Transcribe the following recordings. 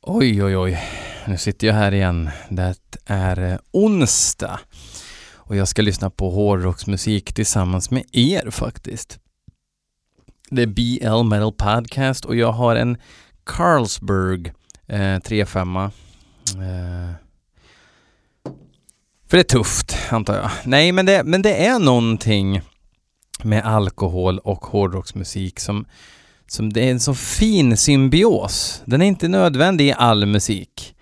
Oj, oj, oj. Nu sitter jag här igen. Det är eh, onsdag och jag ska lyssna på hårdrocksmusik tillsammans med er faktiskt. Det är BL Metal Podcast och jag har en Carlsberg eh, 35 eh, För det är tufft, antar jag. Nej, men det, men det är någonting med alkohol och hårdrocksmusik som som det är en så fin symbios. Den är inte nödvändig i all musik.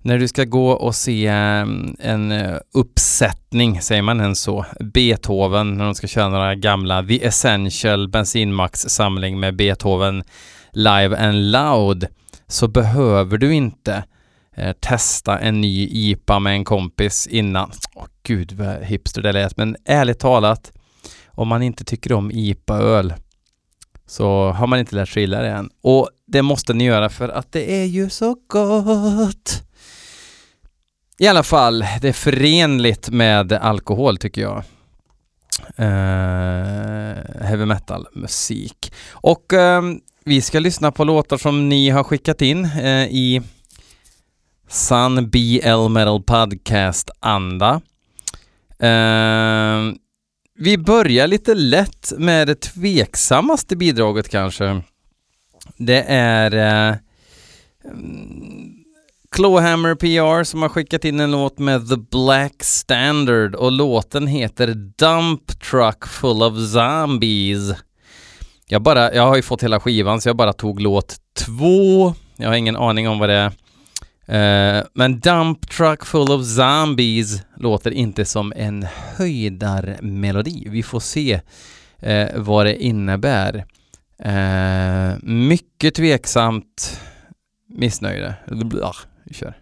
När du ska gå och se mm, en eh, uppsättning, säger man ens så, Beethoven, när de ska köra några gamla The Essential bensinmax-samling med Beethoven Live and Loud, så behöver du inte eh, testa en ny IPA med en kompis innan. Åh gud vad hipster det lät, men ärligt talat, om man inte tycker om IPA-öl, så har man inte lärt sig gilla det än. Och det måste ni göra för att det är ju så gott. I alla fall, det är förenligt med alkohol tycker jag. Uh, heavy metal musik. Och uh, vi ska lyssna på låtar som ni har skickat in uh, i Sun BL Metal Podcast anda. Uh, ehm, vi börjar lite lätt med det tveksammaste bidraget kanske. Det är eh, mm, Clawhammer PR som har skickat in en låt med The Black Standard och låten heter Dump Truck Full of Zombies. Jag, bara, jag har ju fått hela skivan så jag bara tog låt två. Jag har ingen aning om vad det Eh, men Dump Truck Full of Zombies låter inte som en höjdarmelodi. Vi får se eh, vad det innebär. Eh, mycket tveksamt missnöjde. Blah, vi kör.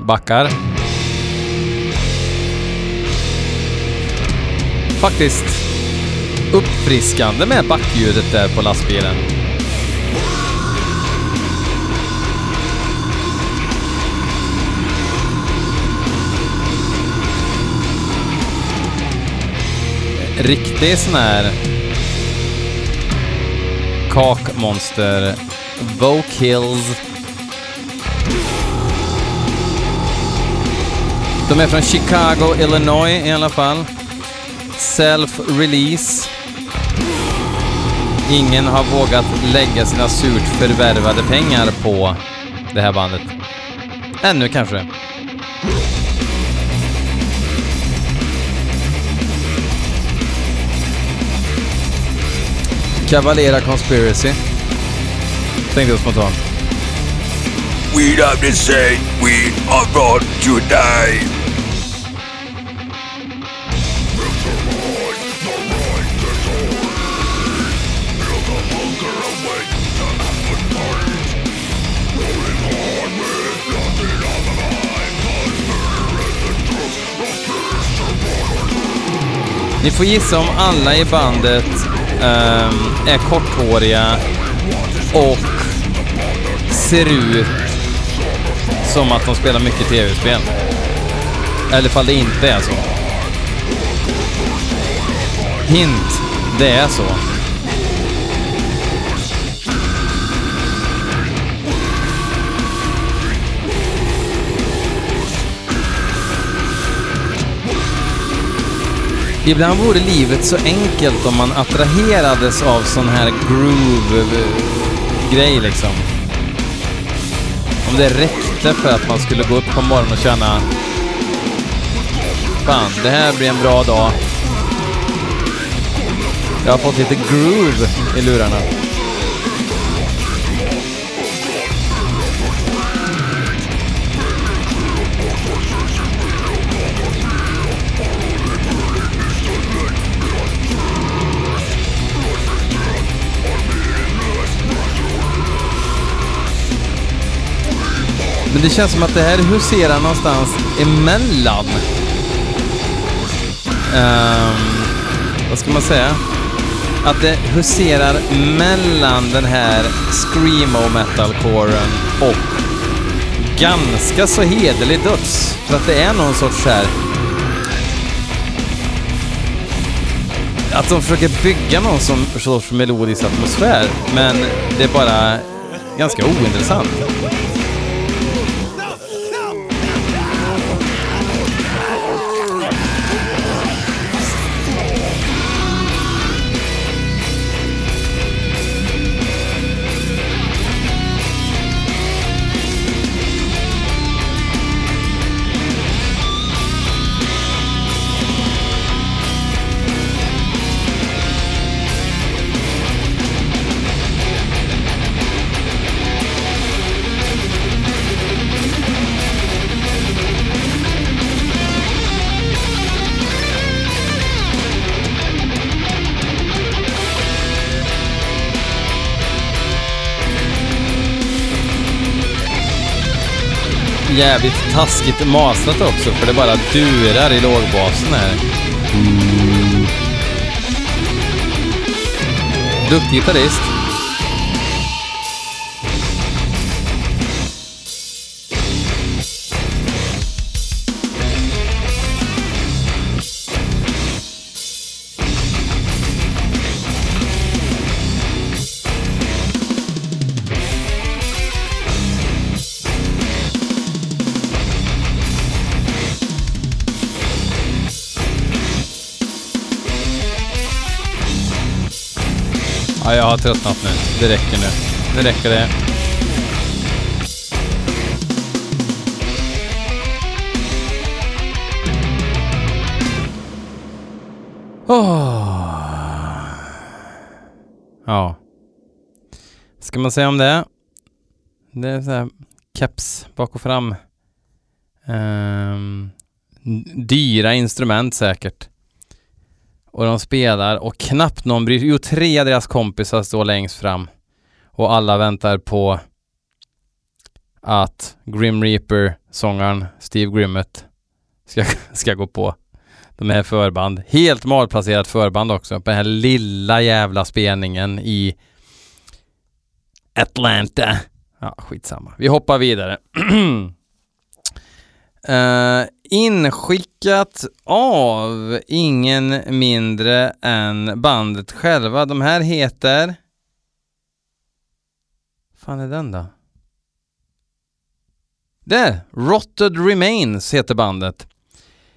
Backar. Faktiskt uppfriskande med backljudet där på lastbilen. Riktig sån här kakmonster. Vocals. De är från Chicago, Illinois i alla fall. Self-release. Ingen har vågat lägga sina surt förvärvade pengar på det här bandet. Ännu kanske. Cavalera Conspiracy. Tänkte jag spontant. We have the same, we are born to die. Ni får gissa om alla i bandet Ehm, är korthåriga och ser ut som att de spelar mycket tv-spel. Eller fall det inte är så. Hint, det är så. Ibland vore livet så enkelt om man attraherades av sån här groove-grej eh, liksom. Om det räckte för att man skulle gå upp på morgonen och känna Fan, det här blir en bra dag. Jag har fått lite groove i lurarna. Men det känns som att det här huserar någonstans emellan. Um, vad ska man säga? Att det huserar mellan den här screamo metalcoren och ganska så hederlig döds. För att det är någon sorts här... att de försöker bygga någon som sorts melodisk atmosfär, men det är bara ganska ointressant. Jävligt taskigt mastrat också för det bara durar i lågbasen här. Duktig gitarrist. Jag har tröttnat nu. Det räcker nu. Nu räcker det. Oh. Ja. Vad ska man säga om det? Det är så här keps bak och fram. Um, dyra instrument säkert. Och de spelar och knappt någon bryr sig. Jo, tre av deras kompisar står längst fram. Och alla väntar på att Grim Reaper, sångaren Steve Grimmett, ska, ska gå på. De är förband. Helt malplacerat förband också på den här lilla jävla spelningen i Atlanta. Ja, skitsamma. Vi hoppar vidare. Uh, inskickat av ingen mindre än bandet själva. De här heter... fan är den då? Där! Rotted Remains heter bandet.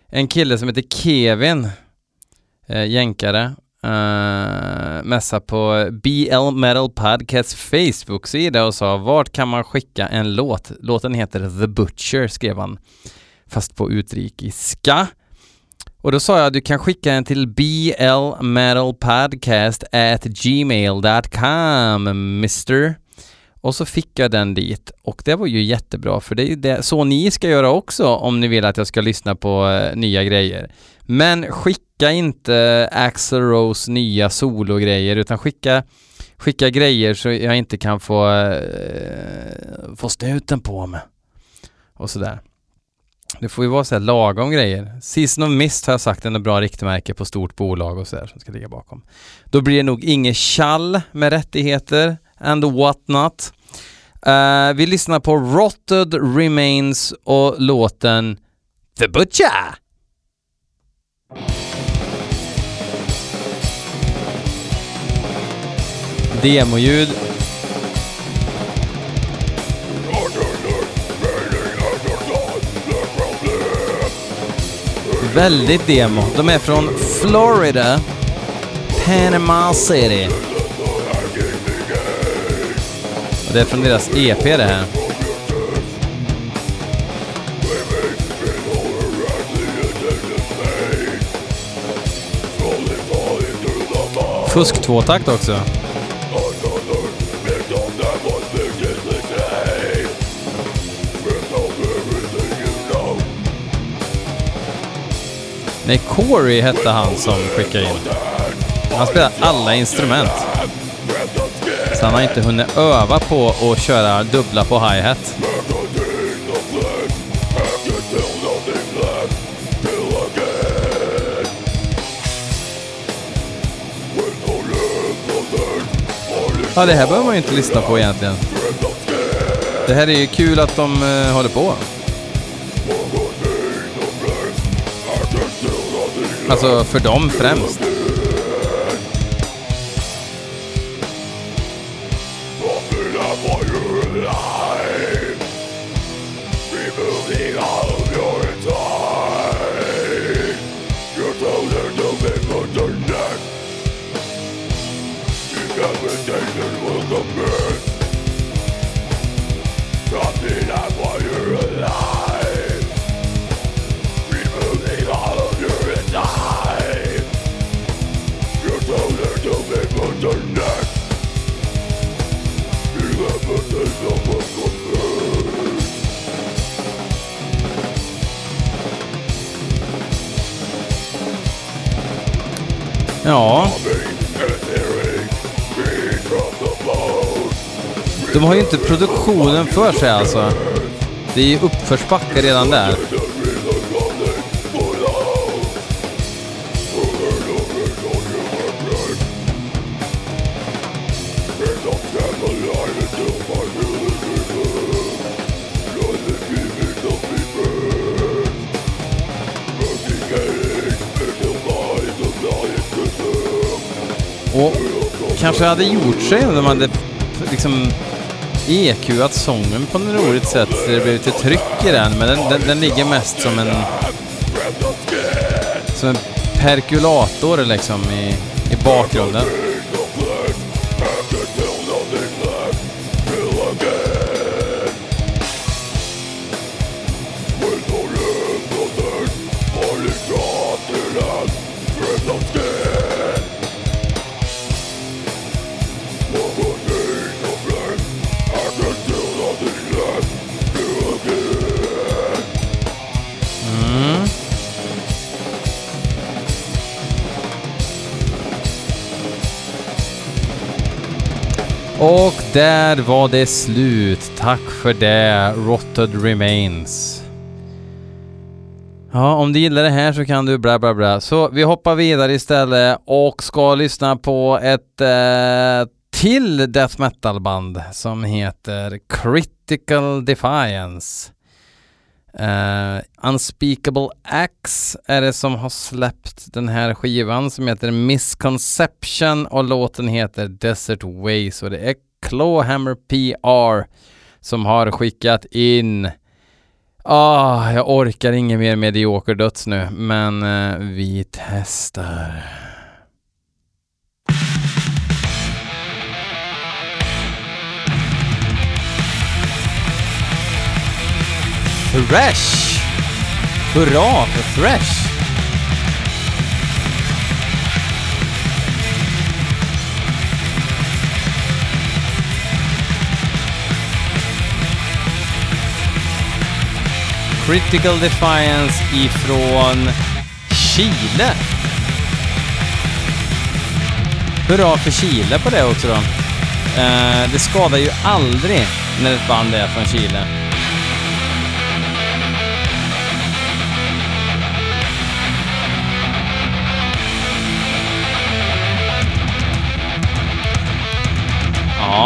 En kille som heter Kevin, eh, jänkare, Eh, uh, mässa på BL Metal Podcast Facebook-sida och sa vart kan man skicka en låt? Låten heter The Butcher, skrev han fast på utrikiska. Och då sa jag att du kan skicka den till blmetalpodcast at gmail.com, mister. Och så fick jag den dit och det var ju jättebra för det är ju det, så ni ska göra också om ni vill att jag ska lyssna på eh, nya grejer. Men skicka inte Axel Rose nya sologrejer utan skicka, skicka grejer så jag inte kan få, eh, få snuten på mig. Och sådär. Det får ju vara så här lagom grejer. Season of Mist har jag sagt är ett bra riktmärke på stort bolag och sådär som ska ligga bakom. Då blir det nog inget kall med rättigheter and what not. Uh, eh, vi lyssnar på Rotted Remains och låten The Butcher. Demoljud Väldigt demo. De är från Florida, Panama City. Och det är från deras EP det här. Fusk tvåtakt också. Nej, Corey hette han som skickade in. Han spelar alla instrument. Så han har inte hunnit öva på att köra dubbla på hi-hat. Ja, det här behöver man ju inte lyssna på egentligen. Det här är ju kul att de uh, håller på. Alltså för dem främst. Ja, de har ju inte produktionen för sig alltså. Det är ju uppförsbacke redan där. Kanske hade gjort sig om de hade liksom EQat sången på något roligt sätt så det blev lite tryck i den. Men den, den, den ligger mest som en... Som en perkulator liksom i, i bakgrunden. Och där var det slut. Tack för det, Rotted Remains. Ja, om du gillar det här så kan du bla bla bla. Så vi hoppar vidare istället och ska lyssna på ett eh, till death metal-band som heter Critical Defiance. Uh, Unspeakable X är det som har släppt den här skivan som heter Misconception och låten heter Desert Ways och det är Clawhammer PR som har skickat in Ah, jag orkar inget mer medioker döds nu, men uh, vi testar. Thresh! Hurra för Thresh! Critical Defiance ifrån Chile. Hurra för Chile på det också då. Eh, det skadar ju aldrig när ett band är från Chile.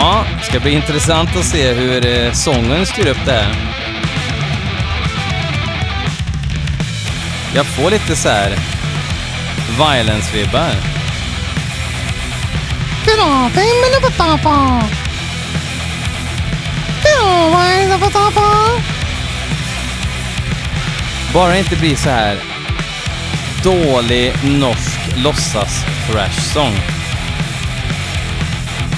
Ja, ska bli intressant att se hur eh, sången styr upp det här. Jag får lite så här violence-vibbar. Bara det inte blir så här dålig norsk låtsas thrash-sång.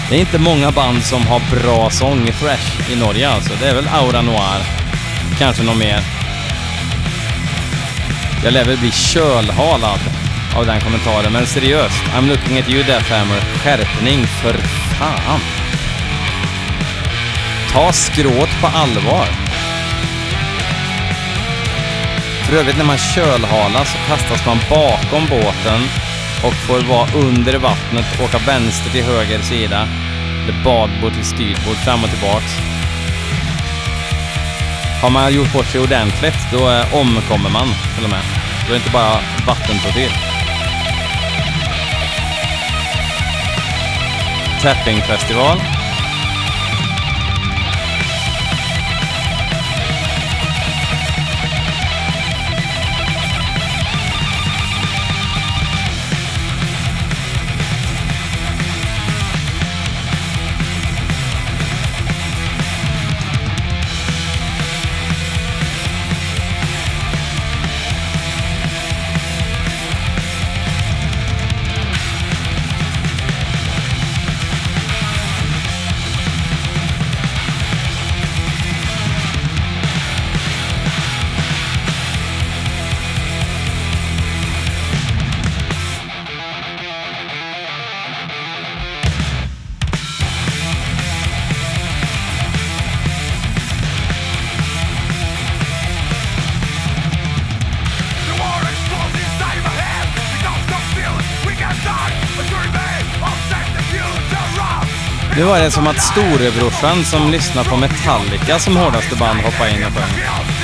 Det är inte många band som har bra sång i thrash i Norge alltså. Det är väl Aura Noir. Kanske någon mer. Jag lär väl bli kölhalad av den kommentaren, men seriöst. I'm looking at you Deathhammer. Skärpning för fan. Ta skråt på allvar. För övrigt när man kölhalas så kastas man bakom båten och får vara under vattnet, åka vänster till höger sida. Eller badbord till styrbord, fram och tillbaks. Har man gjort bort sig ordentligt, då eh, omkommer man till och med. Då är det inte bara vattentortyr. Tappingfestival. Nu var det som att storebrorsan som lyssnar på Metallica som hårdaste band hoppade in och sjöng.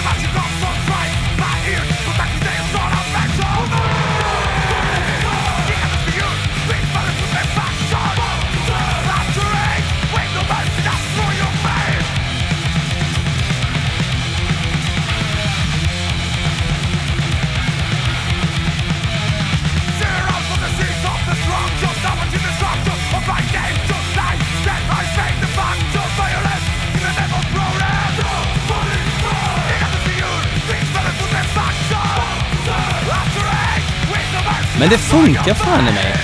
Men det funkar fan i mig.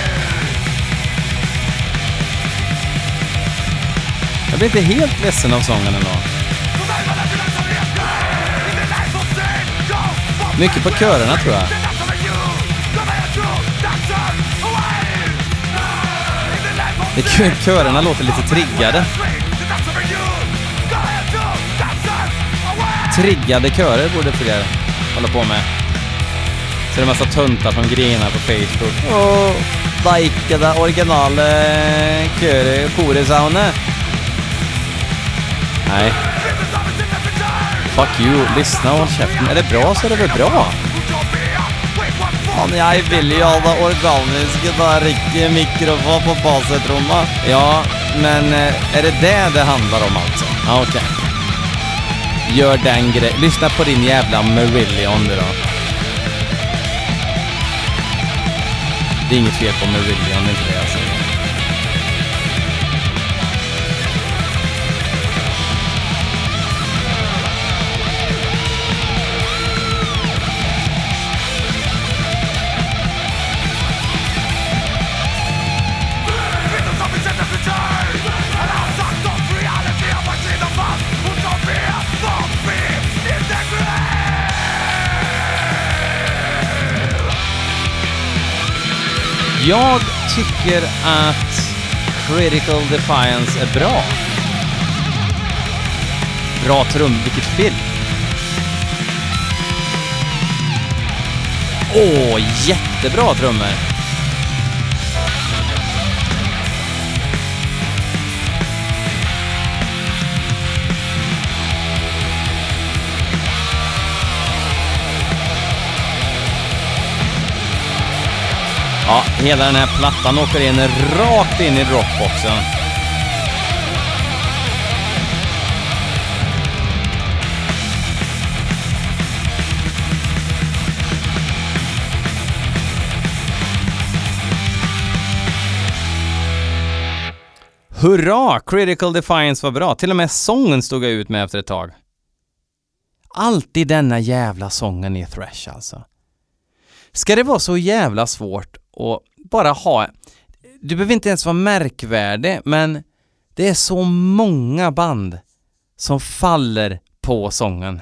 Jag blir inte helt ledsen av sången ändå. Mycket på körerna tror jag. Det kö- körerna låter lite triggade. Triggade körer borde fler hålla på med. Så det är en massa töntar som grinar på Facebook. Åh, like det originala köret, koresoundet. Nej. Fuck you, lyssna och håll käften. Är det bra så är det väl bra. Men jag vill ju ha det organiska där, inte mikrofon på basetrumma. Ja, men eh, är det det det handlar om alltså? Ja, okej. Gör den grejen. Lyssna på din jävla Marillion du då. Det är inget fel på Marillion, det är inte det jag säger. Jag tycker att Critical Defiance är bra. Bra trum, vilket film. Åh, jättebra trummor. Hela den här plattan åker in rakt in i rockboxen. Hurra! Critical Defiance var bra. Till och med sången stod jag ut med efter ett tag. Alltid denna jävla sången i thrash alltså. Ska det vara så jävla svårt att bara ha... Du behöver inte ens vara märkvärdig, men det är så många band som faller på sången.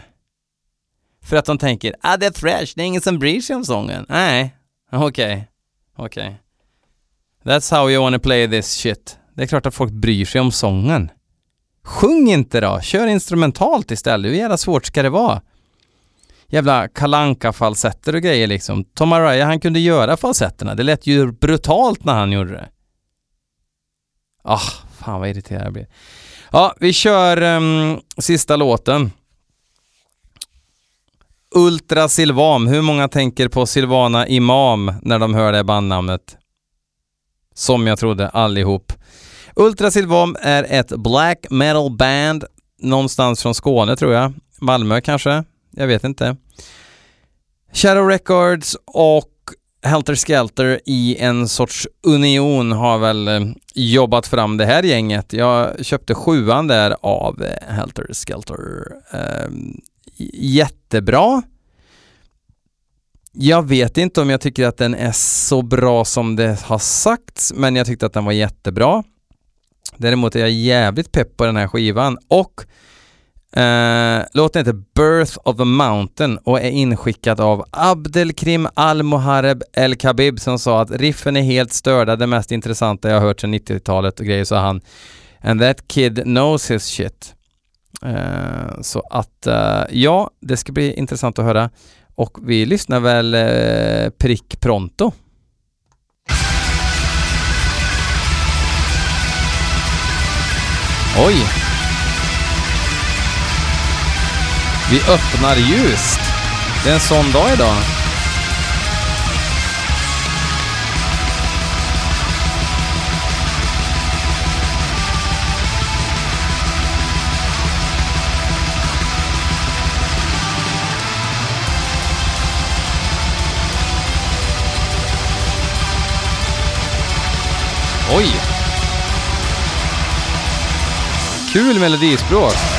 För att de tänker, ah det är thrash, det är ingen som bryr sig om sången. Nej, okej, okej. That's how you wanna play this shit. Det är klart att folk bryr sig om sången. Sjung inte då, kör instrumentalt istället. Hur jävla svårt ska det vara? Jävla kalanka falsetter och grejer liksom. Tom Araya, han kunde göra falsetterna. Det lät ju brutalt när han gjorde det. Ah, fan vad irriterad jag blir. Ja, vi kör um, sista låten. Ultra Silvam. Hur många tänker på Silvana Imam när de hör det bandnamnet? Som jag trodde allihop. Ultra Silvam är ett black metal band någonstans från Skåne tror jag. Malmö kanske? Jag vet inte. Shadow Records och Helter Skelter i en sorts union har väl eh, jobbat fram det här gänget. Jag köpte sjuan där av eh, Helter Skelter. Ehm, jättebra. Jag vet inte om jag tycker att den är så bra som det har sagts, men jag tyckte att den var jättebra. Däremot är jag jävligt pepp på den här skivan och Uh, låten heter Birth of a Mountain och är inskickad av Abdelkrim Al-Muhareb El-Khabib som sa att riffen är helt störda, det mest intressanta jag har hört sedan 90-talet och grejer, sa han. And that kid knows his shit. Uh, så att, uh, ja, det ska bli intressant att höra. Och vi lyssnar väl prick pronto. Oj! Vi öppnar ljust. Det är en sån dag idag. Oj! Kul melodispråk.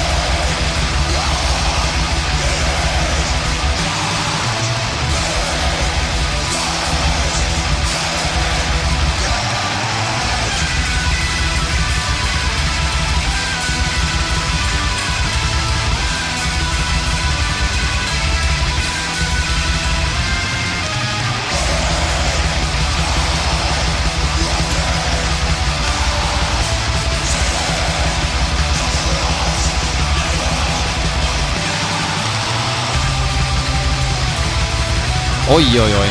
Oj, oj, oj.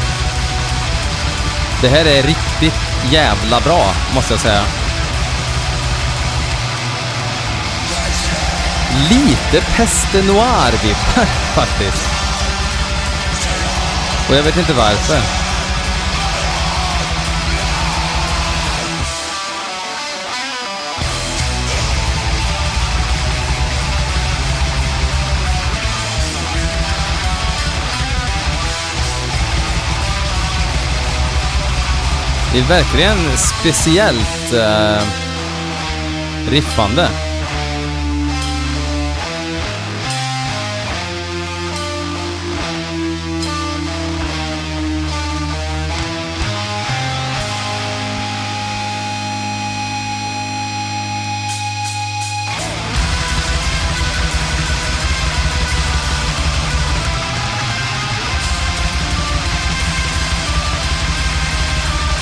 Det här är riktigt jävla bra, måste jag säga. Lite Peste Noir-vibbar faktiskt. Och jag vet inte varför. Det är verkligen speciellt eh, riffande.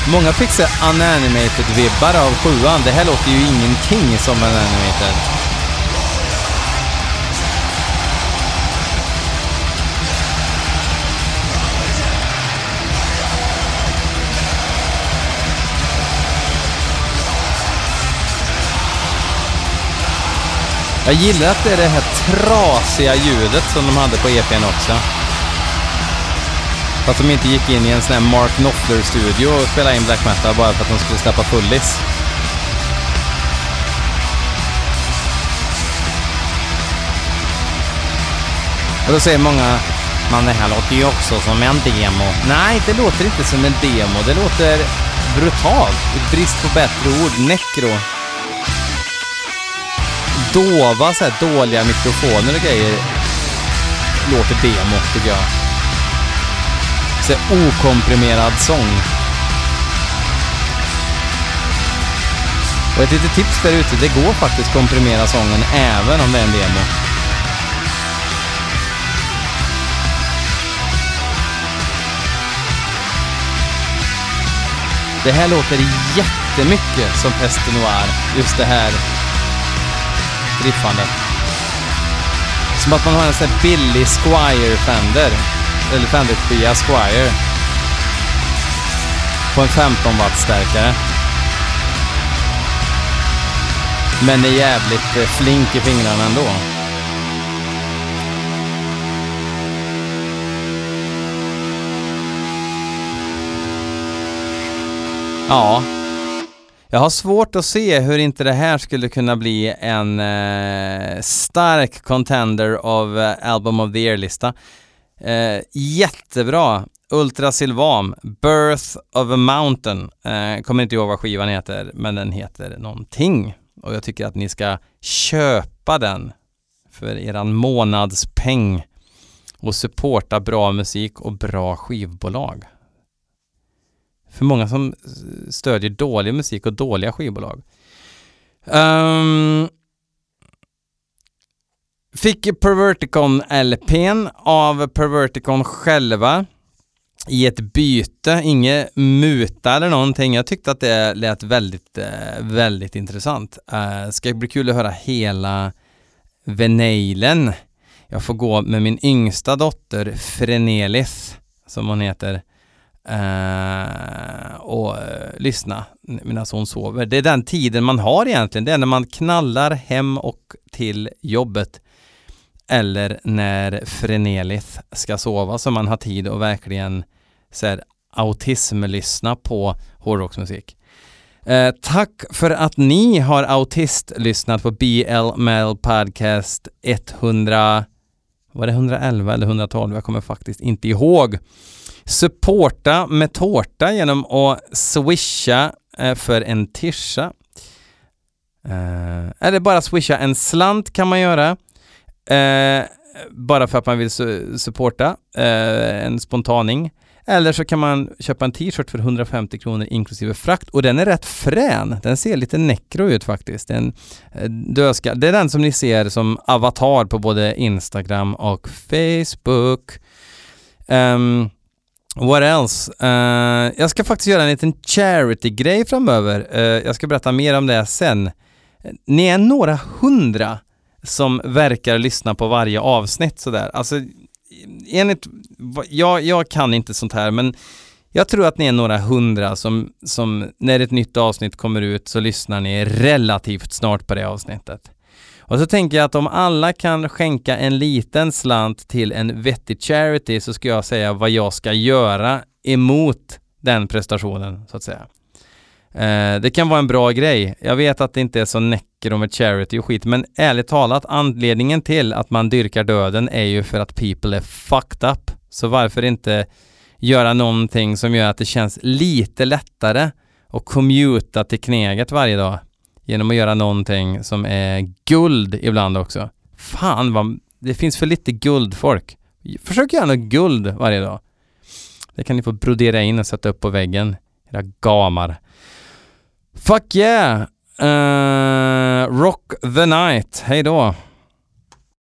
Många fick se unanimated-vibbar av sjuan. Det här låter ju ingenting som unanimated. Jag gillar att det är det här trasiga ljudet som de hade på EPn också. Fast de inte gick in i en sån här Mark Knopfler-studio och spelade in black metal bara för att de skulle släppa fullis. Och då säger många, men det här låter ju också som en demo. Nej, det låter inte som en demo. Det låter brutalt. I brist på bättre ord. Necro. Dova, så här dåliga mikrofoner och grejer låter demo, tycker jag. Så okomprimerad sång. Och ett litet tips där ute, det går faktiskt komprimera sången även om det är en demo. Det här låter jättemycket som Peste Noir, just det här riffandet. Som att man har en sån här billig Squire Fender, eller Fender kopia Squire. På en 15 watt stärkare. Men är jävligt eh, flink i fingrarna ändå. Ja. Jag har svårt att se hur inte det här skulle kunna bli en eh, stark contender av eh, Album of the Year-lista. Eh, jättebra. Ultra Silvam, Birth of a Mountain. Eh, kommer inte ihåg vad skivan heter, men den heter någonting. Och jag tycker att ni ska köpa den för eran månadspeng och supporta bra musik och bra skivbolag. För många som stödjer dålig musik och dåliga skivbolag. Um, fick Perverticon LPn av Perverticon själva i ett byte, inget muta eller någonting. Jag tyckte att det lät väldigt, eh, väldigt intressant. Uh, ska bli kul att höra hela Venailen. Jag får gå med min yngsta dotter Frenelis, som hon heter, uh, och uh, lyssna medan hon sover. Det är den tiden man har egentligen. Det är när man knallar hem och till jobbet eller när Frenelith ska sova så man har tid att verkligen så här, autismlyssna på hårdrocksmusik. Eh, tack för att ni har autistlyssnat på BL Mel Podcast 100 var det 111 eller 112? Jag kommer faktiskt inte ihåg. Supporta med tårta genom att swisha eh, för en tischa. Eh, eller bara swisha en slant kan man göra. Eh, bara för att man vill su supporta eh, en spontaning. Eller så kan man köpa en t-shirt för 150 kronor inklusive frakt och den är rätt frän. Den ser lite nekro ut faktiskt. Den, eh, dödska. Det är den som ni ser som avatar på både Instagram och Facebook. Um, what else? Uh, jag ska faktiskt göra en liten charity-grej framöver. Uh, jag ska berätta mer om det sen. Eh, ni är några hundra som verkar lyssna på varje avsnitt sådär. Alltså enligt, jag, jag kan inte sånt här men jag tror att ni är några hundra som, som när ett nytt avsnitt kommer ut så lyssnar ni relativt snart på det avsnittet. Och så tänker jag att om alla kan skänka en liten slant till en vettig charity så ska jag säga vad jag ska göra emot den prestationen så att säga. Eh, det kan vara en bra grej. Jag vet att det inte är så näcker med charity och skit, men ärligt talat, anledningen till att man dyrkar döden är ju för att people är fucked up. Så varför inte göra någonting som gör att det känns lite lättare att commuta till Kneget varje dag genom att göra någonting som är guld ibland också. Fan vad, det finns för lite guldfolk. Försök göra något guld varje dag. Det kan ni få brodera in och sätta upp på väggen, era gamar. Fuck yeah! Uh, rock the night. Hej då!